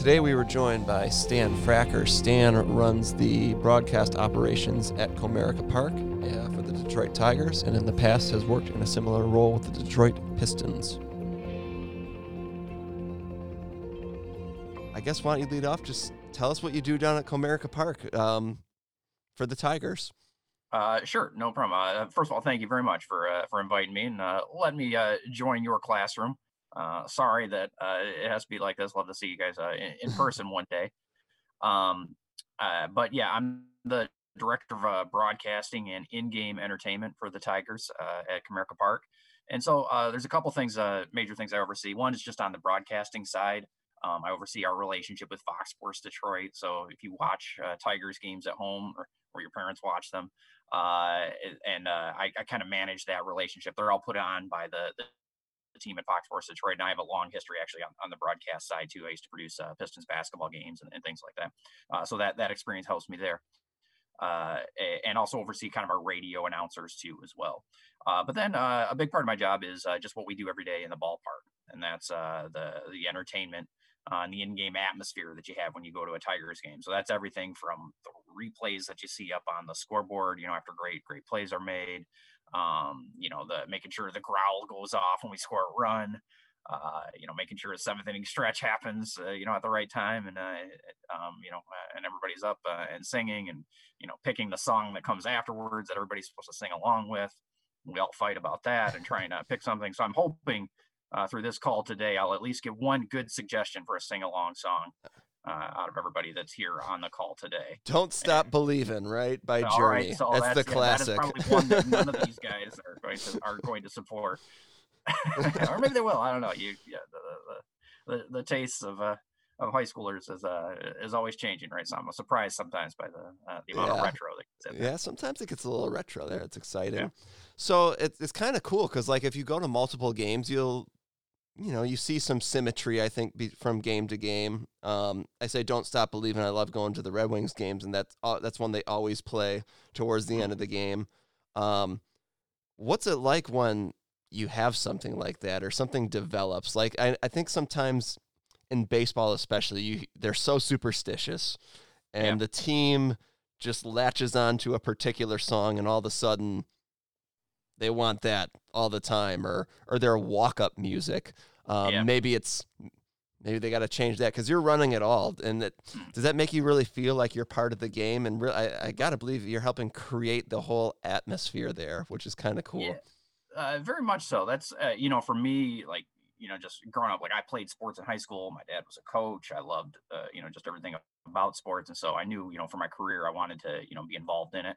Today we were joined by Stan Fracker. Stan runs the broadcast operations at Comerica Park uh, for the Detroit Tigers, and in the past has worked in a similar role with the Detroit Pistons. I guess why don't you lead off? Just tell us what you do down at Comerica Park um, for the Tigers. Uh, sure, no problem. Uh, first of all, thank you very much for uh, for inviting me and uh, let me uh, join your classroom. Uh, sorry that uh, it has to be like this. Love to see you guys uh, in, in person one day. Um, uh, but yeah, I'm the director of uh, broadcasting and in-game entertainment for the Tigers uh, at Comerica Park. And so uh, there's a couple things, uh, major things I oversee. One is just on the broadcasting side. Um, I oversee our relationship with Fox Sports Detroit. So if you watch uh, Tigers games at home or, or your parents watch them, uh, and uh, I, I kind of manage that relationship. They're all put on by the, the the team at Fox Sports Detroit, and I have a long history actually on, on the broadcast side too. I used to produce uh, Pistons basketball games and, and, things like that, uh, so that that experience helps me there, uh, and also oversee kind of our radio announcers too as well. Uh, but then uh, a big part of my job is uh, just what we do every day in the ballpark, and that's the the entertainment. and the in-game atmosphere that you have when you go to a Tigers game. So that's everything from the replays that you see up on the scoreboard, you know, after great, great plays are made, um, you know, the making sure the growl goes off when we score a run. Uh, you know, making sure a seventh inning stretch happens, uh, you know, at the right time, and uh, um, you know, uh, and everybody's up uh, and singing, and you know, picking the song that comes afterwards that everybody's supposed to sing along with. We all fight about that and trying to pick something. So I'm hoping uh, through this call today, I'll at least give one good suggestion for a sing along song uh, out of everybody that's here on the call today. Don't stop and, believing, right? By Journey. Right, so that's, that's, the yeah, classic. That is probably one that none of these guys are going to are going to support, or maybe they will. I don't know. You, yeah, the the, the, the tastes of uh, of high schoolers is uh is always changing, right? So I'm surprised sometimes by the uh, the amount yeah. of retro that Yeah, sometimes it gets a little retro there. It's exciting. Yeah. So it's it's kind of cool because like if you go to multiple games, you'll you know, you see some symmetry, I think, be, from game to game. Um, I say, don't stop believing. I love going to the Red Wings games, and that's uh, that's one they always play towards the end of the game. Um, what's it like when you have something like that, or something develops? Like, I, I think sometimes in baseball, especially, you they're so superstitious, and yeah. the team just latches on to a particular song, and all of a sudden they want that all the time, or or their walk up music. Um, yeah. Maybe it's maybe they got to change that because you're running it all. And that, does that make you really feel like you're part of the game? And re- I, I got to believe you're helping create the whole atmosphere there, which is kind of cool. Yeah, uh, very much so. That's uh, you know, for me, like you know, just growing up, like I played sports in high school. My dad was a coach. I loved, uh, you know, just everything about sports, and so I knew, you know, for my career, I wanted to, you know, be involved in it.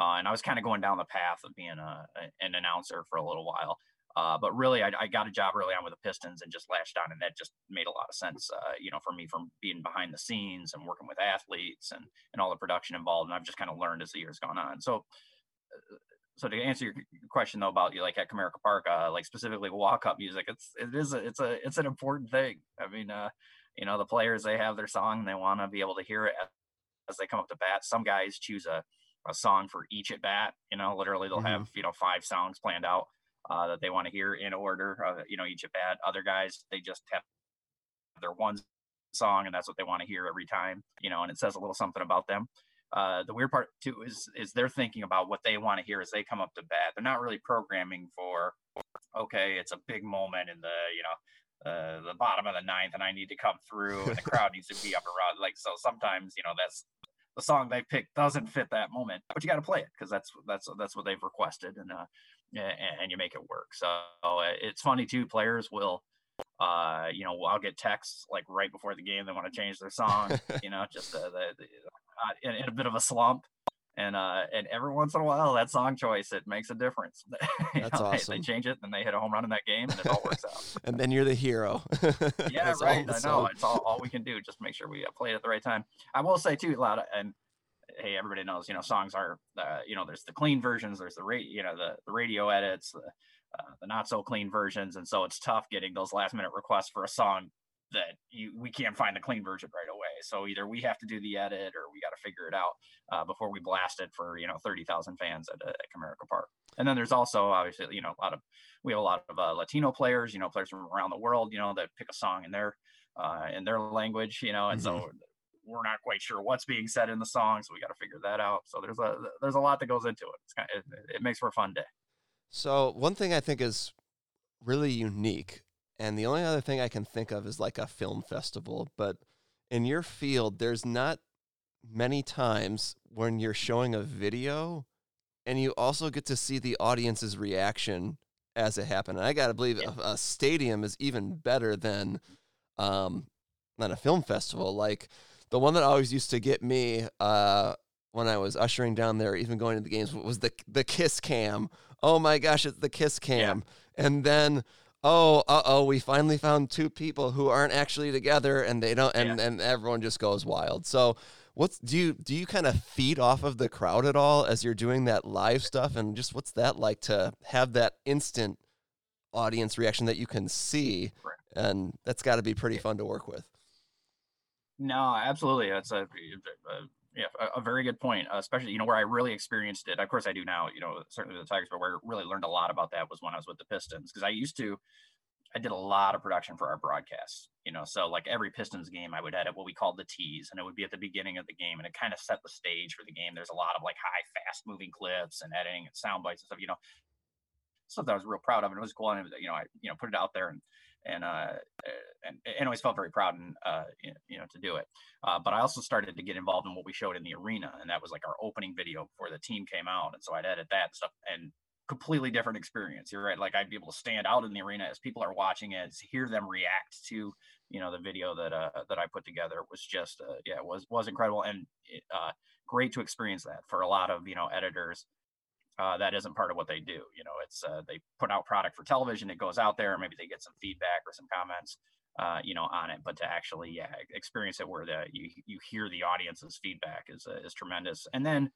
Uh, and I was kind of going down the path of being a, an announcer for a little while. Uh, but really, I, I, got a job early on with the Pistons and just lashed on, and that just made a lot of sense, uh, you know, for me from being behind the scenes and working with athletes and and all the production involved. And I've just kind of learned as the years gone on. So, uh, so to answer your question though about you like at Comerica Park, uh, like specifically walk up music, it's it is a, it's a it's an important thing. I mean, uh, you know, the players they have their song and they want to be able to hear it as they come up to bat. Some guys choose a a song for each at bat. You know, literally they'll mm-hmm. have you know five songs planned out uh, that they want to hear in order. Uh, you know, each at bat. Other guys they just have their one song and that's what they want to hear every time. You know, and it says a little something about them. Uh, the weird part too is is they're thinking about what they want to hear as they come up to bat. They're not really programming for okay, it's a big moment in the you know uh, the bottom of the ninth, and I need to come through, and the crowd needs to be up around. Like so, sometimes you know that's the song they picked doesn't fit that moment, but you got to play it because that's that's that's what they've requested, and uh, and you make it work. So uh, it's funny too. Players will, uh, you know, I'll get texts like right before the game they want to change their song, you know, just uh, the, the uh, in, in, a bit of a slump. And uh, and every once in a while, that song choice it makes a difference. That's know, awesome. They, they, change it, and they hit a home run in that game, and it all works out. and then you're the hero. yeah, right. I know. It's all, all we can do. Just make sure we uh, play it at the right time. I will say too, of and hey, everybody knows, you know, songs are, uh, you know, there's the clean versions, there's the rate, you know, the, the radio edits, the, uh, the not so clean versions, and so it's tough getting those last minute requests for a song that you we can't find the clean version right away. So either we have to do the edit or we got to figure it out uh, before we blast it for you know thirty thousand fans at, at Comerica Park. And then there's also obviously you know a lot of we have a lot of uh, Latino players, you know, players from around the world, you know, that pick a song in their uh, in their language, you know, and mm-hmm. so we're not quite sure what's being said in the song, so we got to figure that out. So there's a there's a lot that goes into it. Kind of, it, it makes for a fun day. So one thing I think is really unique, and the only other thing I can think of is like a film festival. But in your field, there's not many times when you're showing a video, and you also get to see the audience's reaction as it happened. And I got to believe yeah. a, a, stadium is even better than um, than a film festival. Like the one that always used to get me uh, when I was ushering down there, even going to the games, was the the kiss cam. Oh my gosh, it's the kiss cam, yeah. and then oh uh oh, we finally found two people who aren't actually together, and they don't, and yeah. and everyone just goes wild. So. What's do you do you kind of feed off of the crowd at all as you're doing that live stuff and just what's that like to have that instant audience reaction that you can see and that's got to be pretty fun to work with no, absolutely. That's a, a, a yeah, a, a, very good point. Uh, especially, you know, where I really experienced it. Of course, I do now. You know, certainly the Tigers, but where I really learned a lot about that was when I was with the Pistons because I used to. I did a lot of production for our broadcasts, you know. So like every Pistons game, I would edit what we called the tease, and it would be at the beginning of the game, and it kind of set the stage for the game. There's a lot of like high, fast moving clips and editing and sound bites and stuff, you know. Stuff that I was real proud of, and it was cool. And you know, I you know put it out there, and and uh, and, and always felt very proud and uh, you know to do it. Uh, but I also started to get involved in what we showed in the arena, and that was like our opening video before the team came out, and so I'd edit that stuff and completely different experience. You're right, like I'd be able to stand out in the arena as people are watching it, hear them react to you know the video that uh, that I put together was just uh, yeah it was was incredible and uh, great to experience that for a lot of you know editors uh, that isn't part of what they do. You know, it's uh, they put out product for television, it goes out there, maybe they get some feedback or some comments, uh, you know, on it. But to actually, yeah, experience it where the you you hear the audience's feedback is uh, is tremendous. And then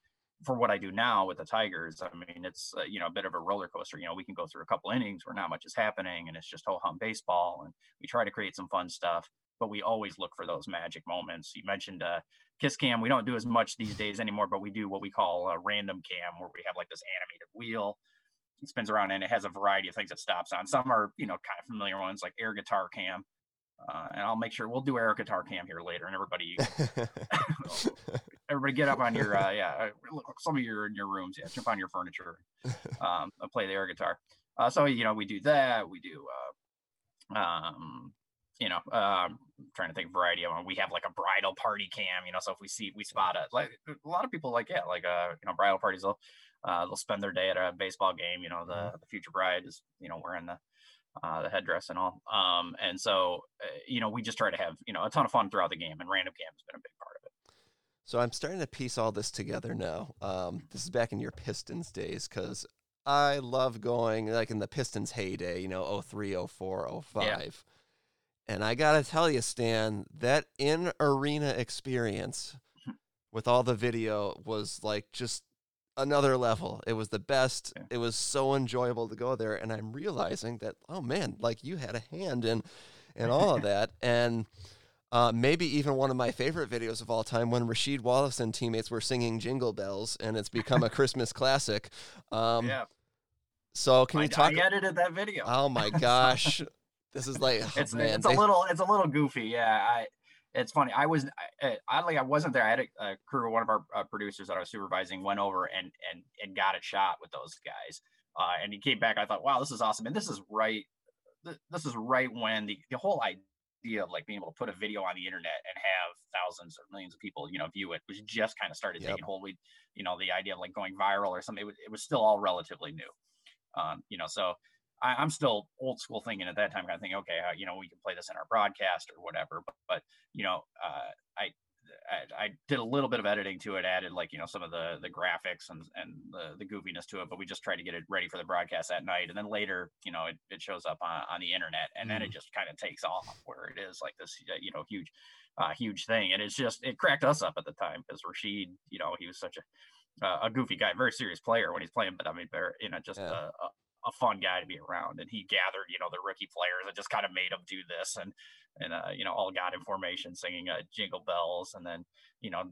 for what I do now with the Tigers, I mean, it's uh, you know a bit of a roller coaster. You know, we can go through a couple innings where not much is happening, and it's just ho hum baseball, and we try to create some fun stuff but we always look for those magic moments. You mentioned uh, Kiss Cam. We don't do as much these days anymore, but we do what we call a random cam, where we have like this animated wheel. It spins around and it has a variety of things it stops on. Some are, you know, kind of familiar ones like air guitar cam. Uh, and I'll make sure we'll do air guitar cam here later. And everybody, everybody, get up on your uh, yeah. Uh, some of you are in your rooms, yeah. Jump on your furniture, um, and play the air guitar. Uh, so you know, we do that. We do uh, um, you know, um, trying to think variety of them. We have like a bridal party cam, you know. So if we see we spot it, like a lot of people like yeah, like uh, you know, bridal parties. They'll uh, they'll spend their day at a baseball game. You know, the mm-hmm. the future bride is you know wearing the uh, the headdress and all. Um, and so uh, you know, we just try to have you know a ton of fun throughout the game, and random cam has been a big part of it. So I'm starting to piece all this together now. Um, this is back in your Pistons days because I love going like in the Pistons heyday, you know, 03, 04, 05. Yeah. And I got to tell you, Stan, that in arena experience with all the video was like just another level. It was the best. Yeah. It was so enjoyable to go there. And I'm realizing that, oh man, like you had a hand in, in all of that. And uh, maybe even one of my favorite videos of all time when Rasheed Wallace and teammates were singing Jingle Bells, and it's become a Christmas classic. Um, yeah. So can I, you talk? I edited that video. Oh my gosh. This is like oh, it's man, it's they... a little it's a little goofy. Yeah, I it's funny. I was I, oddly I wasn't there. I had a, a crew. One of our uh, producers that I was supervising went over and and and got a shot with those guys. Uh, and he came back. I thought, wow, this is awesome. And this is right. This is right when the the whole idea of like being able to put a video on the internet and have thousands or millions of people, you know, view it was just kind of started yep. taking hold. We, you know, the idea of like going viral or something. It was, it was still all relatively new. Um, you know, so I, am still old school thinking at that time, kind of thinking, okay, uh, you know, we can play this in our broadcast or whatever. But, but you know, uh, I, I, I did a little bit of editing to it, added like you know some of the the graphics and and the, the goofiness to it, but we just tried to get it ready for the broadcast that night, and then later you know it, it shows up on, on the internet, and mm. then it mm-hmm. just kind of takes off where it is like this you know huge uh, huge thing, and it's just it cracked us up at the time because Rasheed you know he was such a uh, a goofy guy, very serious player when he's playing, but I mean, you know, just yeah. a, a fun guy to be around. And he gathered, you know, the rookie players and just kind of made them do this and, and, uh, you know, all got information singing uh, jingle bells and then, you know,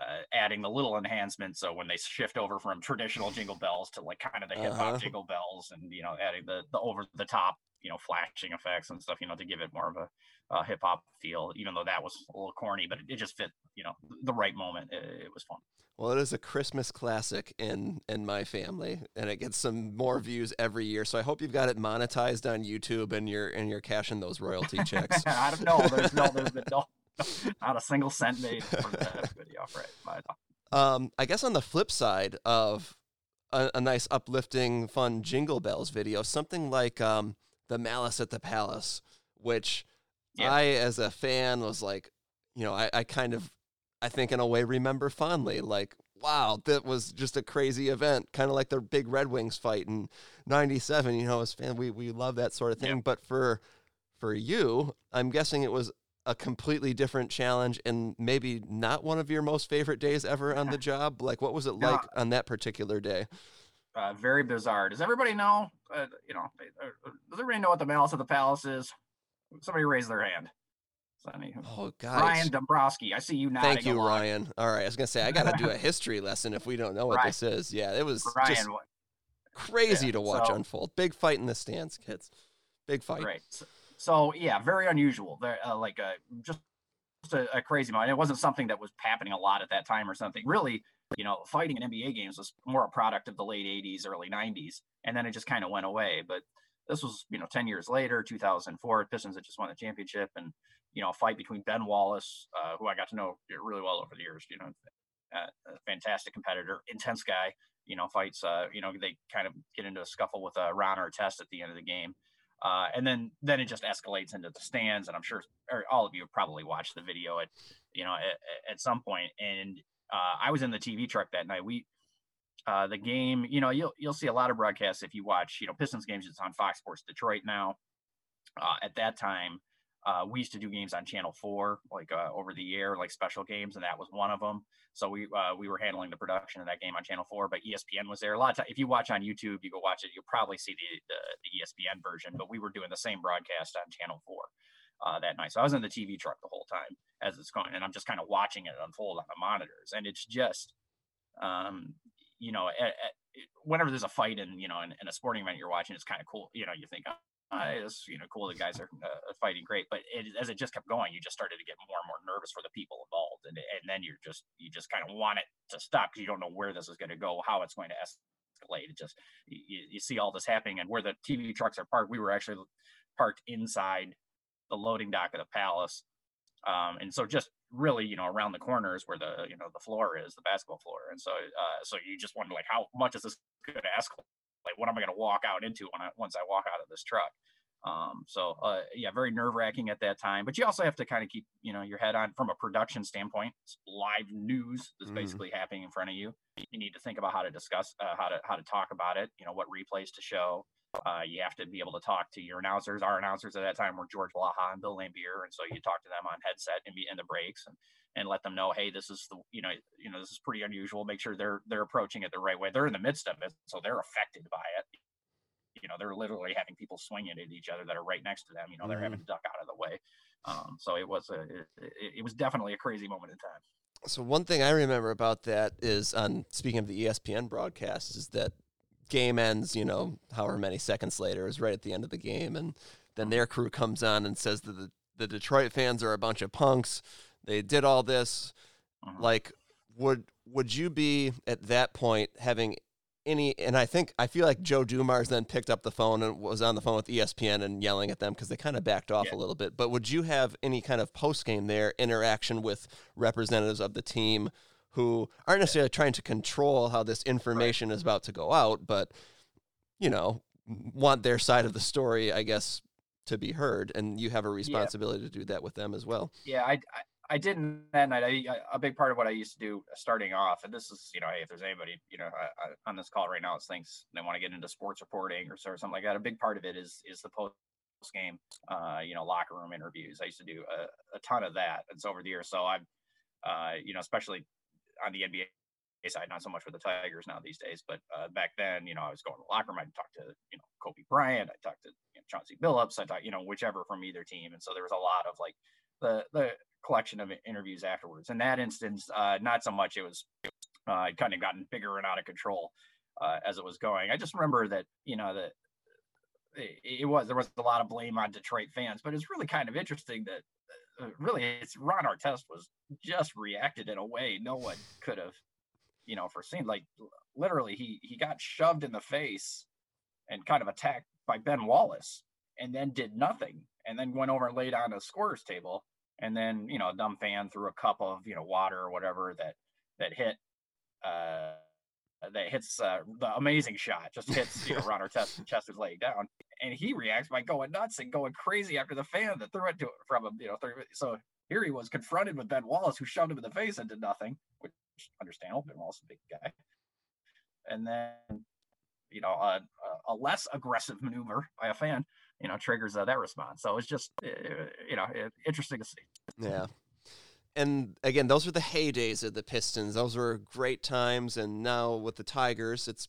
uh, adding the little enhancements. So when they shift over from traditional jingle bells to like kind of the hip hop uh-huh. jingle bells and, you know, adding the, the over the top you know flashing effects and stuff you know to give it more of a uh, hip hop feel, even though that was a little corny, but it, it just fit, you know, the right moment. It, it, was fun. Well, it is a Christmas classic in in my family, and it gets some more views every year. So I hope you've got it monetized on YouTube, and you're and you're cashing those royalty checks. I don't know. There's no, there's been no, not a single cent made for that video, right? Um, I guess on the flip side of a, a, nice, uplifting, fun Jingle Bells video, something like um, the Malice at the Palace, which yeah. I, as a fan, was like, you know, I, I kind of, I think in a way remember fondly, like, wow, that was just a crazy event, kind of like the big Red Wings fight in '97. You know, as fan, we we love that sort of thing. Yeah. But for for you, I'm guessing it was a completely different challenge and maybe not one of your most favorite days ever on the job. Like, what was it like on that particular day? Uh, very bizarre. Does everybody know? Uh, you know, uh, does everybody know what the Malice of the Palace is? Somebody raise their hand. Sonny. Oh God, Ryan Dombrowski. I see you now. Thank you, Ryan. All right, I was gonna say I got to do a history lesson if we don't know what right. this is. Yeah, it was Ryan, just crazy yeah, to watch so, unfold. Big fight in the stands, kids. Big fight. Right. So, so yeah, very unusual. There, uh, like uh, just a, a, crazy moment. It wasn't something that was happening a lot at that time or something. Really, you know, fighting in NBA games was more a product of the late '80s, early '90s, and then it just kind of went away. But this was, you know, 10 years later, 2004, Pistons had just won the championship and, you know, a fight between Ben Wallace, uh, who I got to know really well over the years, you know, a fantastic competitor, intense guy, you know, fights, uh, you know, they kind of get into a scuffle with a Ron Artest at the end of the game. Uh, and then, then it just escalates into the stands. And I'm sure all of you have probably watched the video at, you know, at, at some point. And uh, I was in the TV truck that night. We, uh, the game, you know, you'll you'll see a lot of broadcasts if you watch, you know, Pistons games. It's on Fox Sports Detroit now. Uh, at that time, uh, we used to do games on Channel Four, like uh, over the air, like special games, and that was one of them. So we uh, we were handling the production of that game on Channel Four, but ESPN was there. A lot of time, if you watch on YouTube, you go watch it, you'll probably see the, the, the ESPN version. But we were doing the same broadcast on Channel Four. Uh, that night. So I was in the TV truck the whole time as it's going, and I'm just kind of watching it unfold on the monitors. And it's just, um, you know, at, at, whenever there's a fight in, you know, in, in, a sporting event you're watching, it's kind of cool. You know, you think, oh, it's, you know, cool. The guys are uh, fighting great. But it, as it just kept going, you just started to get more and more nervous for the people involved. And, and then you're just, you just kind of want it to stop because you don't know where this is going to go, how it's going to escalate. It just, you, you see all this happening and where the TV trucks are parked. We were actually parked inside the loading dock of the palace. Um, and so just really, you know, around the corners where the, you know, the floor is the basketball floor. And so, uh, so you just wonder like, how much is this going to escalate? Like, what am I going to walk out into when I, once I walk out of this truck? Um, so, uh, yeah, very nerve wracking at that time, but you also have to kind of keep, you know, your head on from a production standpoint. It's live news is mm. basically happening in front of you. You need to think about how to discuss, uh, how to, how to talk about it, you know, what replays to show, uh, you have to be able to talk to your announcers. Our announcers at that time were George Blaha and Bill Laimbeer, and so you talk to them on headset and be in the breaks and and let them know, hey, this is the you know you know this is pretty unusual. Make sure they're they're approaching it the right way. They're in the midst of it, so they're affected by it. You know, they're literally having people swinging at each other that are right next to them. You know, they're mm-hmm. having to duck out of the way. Um, so it was a it, it was definitely a crazy moment in time. So one thing I remember about that is on speaking of the ESPN broadcast is that game ends, you know, however many seconds later, is right at the end of the game, and then their crew comes on and says that the, the Detroit fans are a bunch of punks. They did all this. Uh-huh. Like, would would you be at that point having any? And I think I feel like Joe Dumars then picked up the phone and was on the phone with ESPN and yelling at them because they kind of backed off yeah. a little bit. But would you have any kind of post game there interaction with representatives of the team? Who aren't necessarily trying to control how this information right. is about to go out, but you know, want their side of the story, I guess, to be heard, and you have a responsibility yeah. to do that with them as well. Yeah, I, I, I didn't that night. I, a big part of what I used to do starting off, and this is, you know, hey, if there's anybody, you know, I, I, on this call right now, it's things they want to get into sports reporting or something like that. A big part of it is is the post game, uh, you know, locker room interviews. I used to do a, a ton of that. It's over the years, so I've, uh, you know, especially on the NBA side, not so much with the Tigers now these days, but uh, back then, you know, I was going to the locker room. I'd talk to, you know, Kobe Bryant. I talked to you know, Chauncey Billups. I talked, you know, whichever from either team. And so there was a lot of like the, the collection of interviews afterwards. In that instance, uh, not so much. It was, uh, I'd kind of gotten bigger and out of control uh, as it was going. I just remember that, you know, that it, it was there was a lot of blame on Detroit fans, but it's really kind of interesting that uh, really it's Ron Artest was just reacted in a way no one could have, you know, foreseen. Like literally, he he got shoved in the face and kind of attacked by Ben Wallace, and then did nothing, and then went over and laid on a scorer's table, and then you know a dumb fan threw a cup of you know water or whatever that that hit. Uh, that hits uh, the amazing shot, just hits you know Ron Artest Chester's leg down, and he reacts by going nuts and going crazy after the fan that threw it to him from him. You know, 30, so here he was confronted with Ben Wallace, who shoved him in the face and did nothing, which understandable. Ben Wallace is a big guy, and then you know a, a less aggressive maneuver by a fan, you know, triggers uh, that response. So it's just uh, you know interesting to see. Yeah, and again, those were the heydays of the Pistons. Those were great times, and now with the Tigers, it's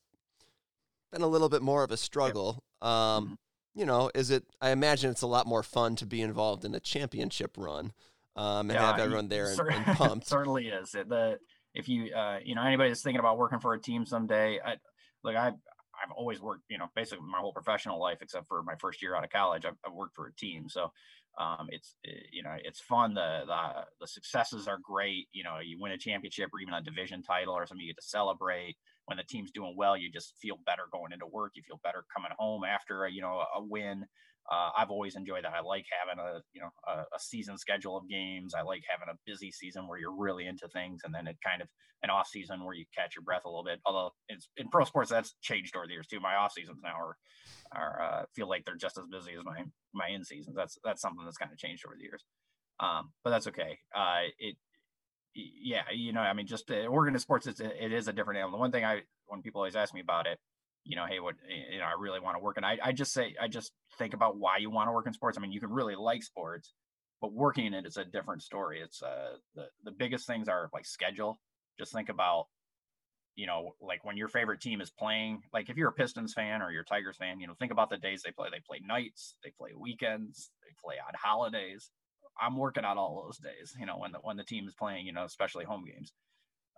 been a little bit more of a struggle. Yep. Um, mm-hmm. You know, is it? I imagine it's a lot more fun to be involved in a championship run um, and yeah, have everyone there and, and pumped. certainly is. The if you uh, you know anybody that's thinking about working for a team someday, I like I I've always worked, you know, basically my whole professional life, except for my first year out of college, I've, I've worked for a team. So um, it's eh, you know it's fun. The, the the successes are great. You know, you win a championship or even a division title or something, you get to celebrate. When the team's doing well, you just feel better going into work. You feel better coming home after a, you know a win uh, I've always enjoyed that. I like having a you know a, a, season schedule of games. I like having a busy season where you're really into things, and then it kind of an off season where you catch your breath a little bit. Although it's in pro sports that's changed over the years too. My off seasons now are are uh, feel like they're just as busy as my my in seasons. That's that's something that's kind of changed over the years. Um, but that's okay. Uh, it yeah, you know, I mean, just uh, Oregon sports, it's it is a different animal. The one thing I, when people always ask me about it, you know, hey, what you know, I really want to work. And I, I just say, I just think about why you want to work in sports. I mean, you can really like sports, but working in it is a different story. It's uh the, the biggest things are like schedule. Just think about, you know, like when your favorite team is playing, like if you're a Pistons fan or you're a Tigers fan, you know, think about the days they play. They play nights, they play weekends, they play on holidays. I'm working on all those days, you know, when the when the team is playing, you know, especially home games.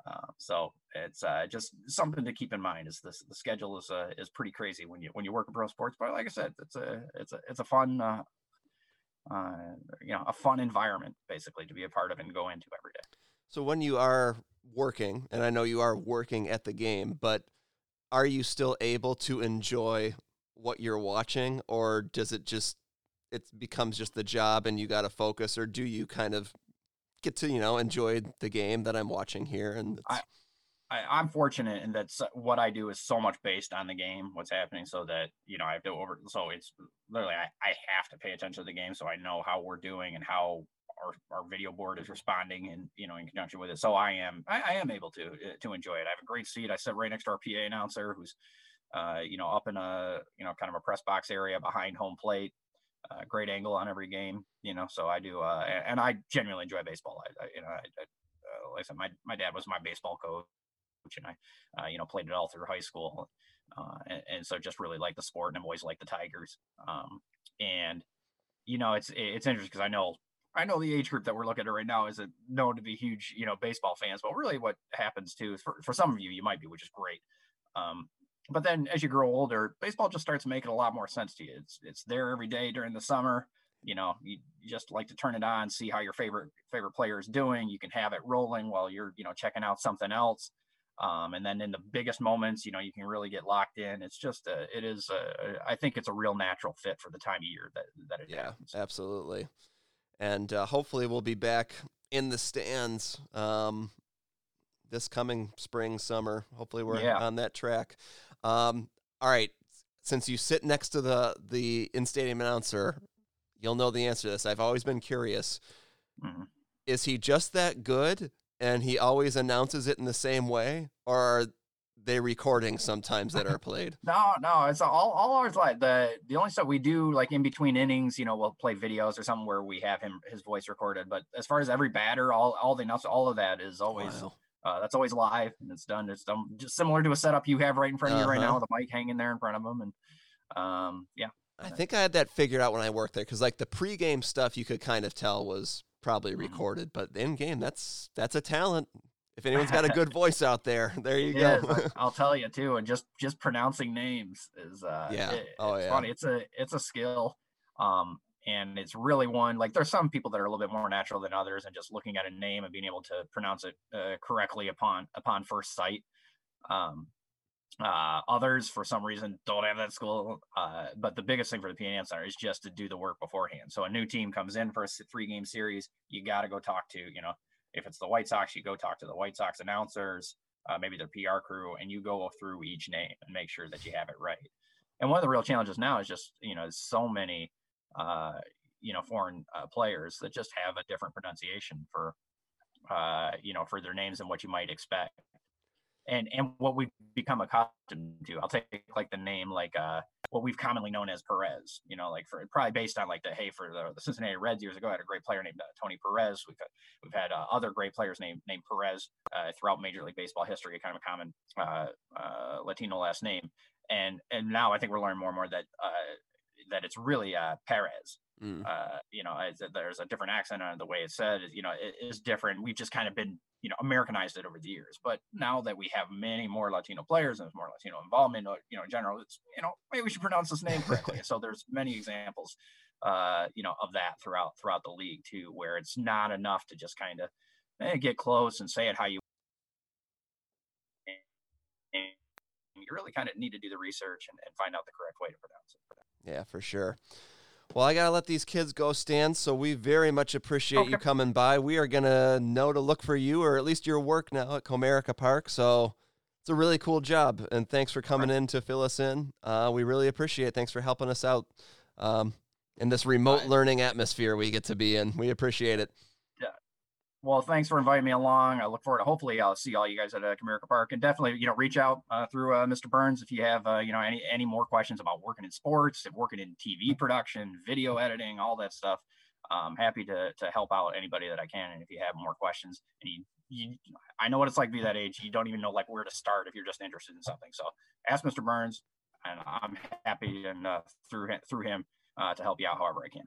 Uh, so it's uh, just something to keep in mind. Is this the schedule is uh, is pretty crazy when you when you work in pro sports, but like I said, it's a it's a it's a fun uh, uh, you know a fun environment basically to be a part of and go into every day. So when you are working, and I know you are working at the game, but are you still able to enjoy what you're watching, or does it just it becomes just the job and you got to focus, or do you kind of get to you know enjoy the game that I'm watching here. And I, I, am fortunate in that what I do is so much based on the game, what's happening, so that you know I have to over. So it's literally I, I have to pay attention to the game, so I know how we're doing and how our, our video board is responding and you know in conjunction with it so i am I, I, am able to uh, to enjoy it i have a great seat i sit right next to our pa announcer who's uh, you know up in a you know kind of a press box area behind home plate uh, great angle on every game, you know. So I do, uh, and, I genuinely enjoy baseball. I, I you know, I, I, uh, like I said, my my dad was my baseball coach, and I, uh, you know, played it all through high school, uh, and, and, so just really like the sport, and I've always liked the Tigers. Um, and you know, it's it's interesting because I know I know the age group that we're looking at right now isn't known to be huge, you know, baseball fans, but really what happens too is for, for some of you, you might be, which is great. Um, but then as you grow older, baseball just starts making a lot more sense to you. It's it's there every day during the summer. You know, you, you just like to turn it on, see how your favorite favorite player is doing. You can have it rolling while you're you know checking out something else. Um, and then in the biggest moments, you know, you can really get locked in. It's just a, it is a, I think it's a real natural fit for the time of year that that it yeah, happens. absolutely. And uh, hopefully we'll be back in the stands um, this coming spring, summer. Hopefully we're yeah. on that track. Um, all right, since you sit next to the the in stadium announcer, you'll know the answer to this. I've always been curious. Mm-hmm. Is he just that good, and he always announces it in the same way, or they recording sometimes that are played? no, no, it's all all ours. Like the the only stuff we do, like in between innings, you know, we'll play videos or something where we have him his voice recorded. But as far as every batter, all all the announce, all of that is always. Wow uh, that's always live and it's done. It's done just similar to a setup you have right in front of uh-huh. you right now uh-huh. with a mic hanging there in front of them. And um, yeah. I think I had that figured out when I worked there because like the pregame stuff you could kind of tell was probably mm-hmm. recorded, but in game that's that's a talent. If anyone's got a good voice out there, there you go. is, I'll tell you too, and just just pronouncing names is uh Yeah. it- Oh, it's yeah. funny. It's a it's a skill. Um and it's really one like there's some people that are a little bit more natural than others and just looking at a name and being able to pronounce it uh, correctly upon upon first sight. Um uh others for some reason don't have that skill uh but the biggest thing for the PA announcer is just to do the work beforehand so a new team comes in for a three game series you got to go talk to you know if it's the white sox you go talk to the white sox announcers uh, maybe their PR crew, and you go through each name and make sure that you have it right. And one of the real challenges now is just you know so many uh, you know foreign uh, players that just have a different pronunciation for uh, you know for their names than what you might expect. And and what we've become accustomed to, I'll take like the name like uh, what we've commonly known as Perez. You know, like for probably based on like the hey for the, the Cincinnati Reds years ago, I had a great player named uh, Tony Perez. We've got, we've had uh, other great players named named Perez uh, throughout Major League Baseball history, kind of a common uh, uh, Latino last name. And and now I think we're learning more and more that uh, that it's really Perez. Mm. Uh, you know, there's a different accent on the way it's said. You know, it is different. We've just kind of been you know Americanized it over the years. But now that we have many more Latino players and there's more Latino involvement, uh, you know, in general, it's you know maybe we should pronounce this name correctly. so there's many examples, uh, you know, of that throughout throughout the league too, where it's not enough to just kind of eh, get close and say it how you. You really kind of need to do the research and, and find out the correct way to pronounce it. Yeah, for sure. Well, I gotta let these kids go, Stan. So we very much appreciate you coming by. We are gonna know to look for you, or at least your work now at Comerica Park. So it's a really cool job, and thanks for coming in to fill us in. Uh, we really appreciate. it. Thanks for helping us out um, in this remote Right. learning atmosphere we get to be in. We appreciate it. Well, thanks for inviting me along. I look forward to hopefully I'll see all you guys at uh, Comerica Park, and definitely you know reach out uh, through uh, Mr. Burns if you have uh, you know any any more questions about working in sports, working in TV production, video editing, all that stuff. I'm happy to to help out anybody that I can. And if you have more questions, and you, you I know what it's like to be that age. You don't even know like where to start if you're just interested in something. So ask Mr. Burns, and I'm happy and uh, through him, through him uh, to help you out however I can.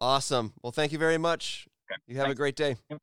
Awesome. Well, thank you very much. Okay, You have a great day. Yep.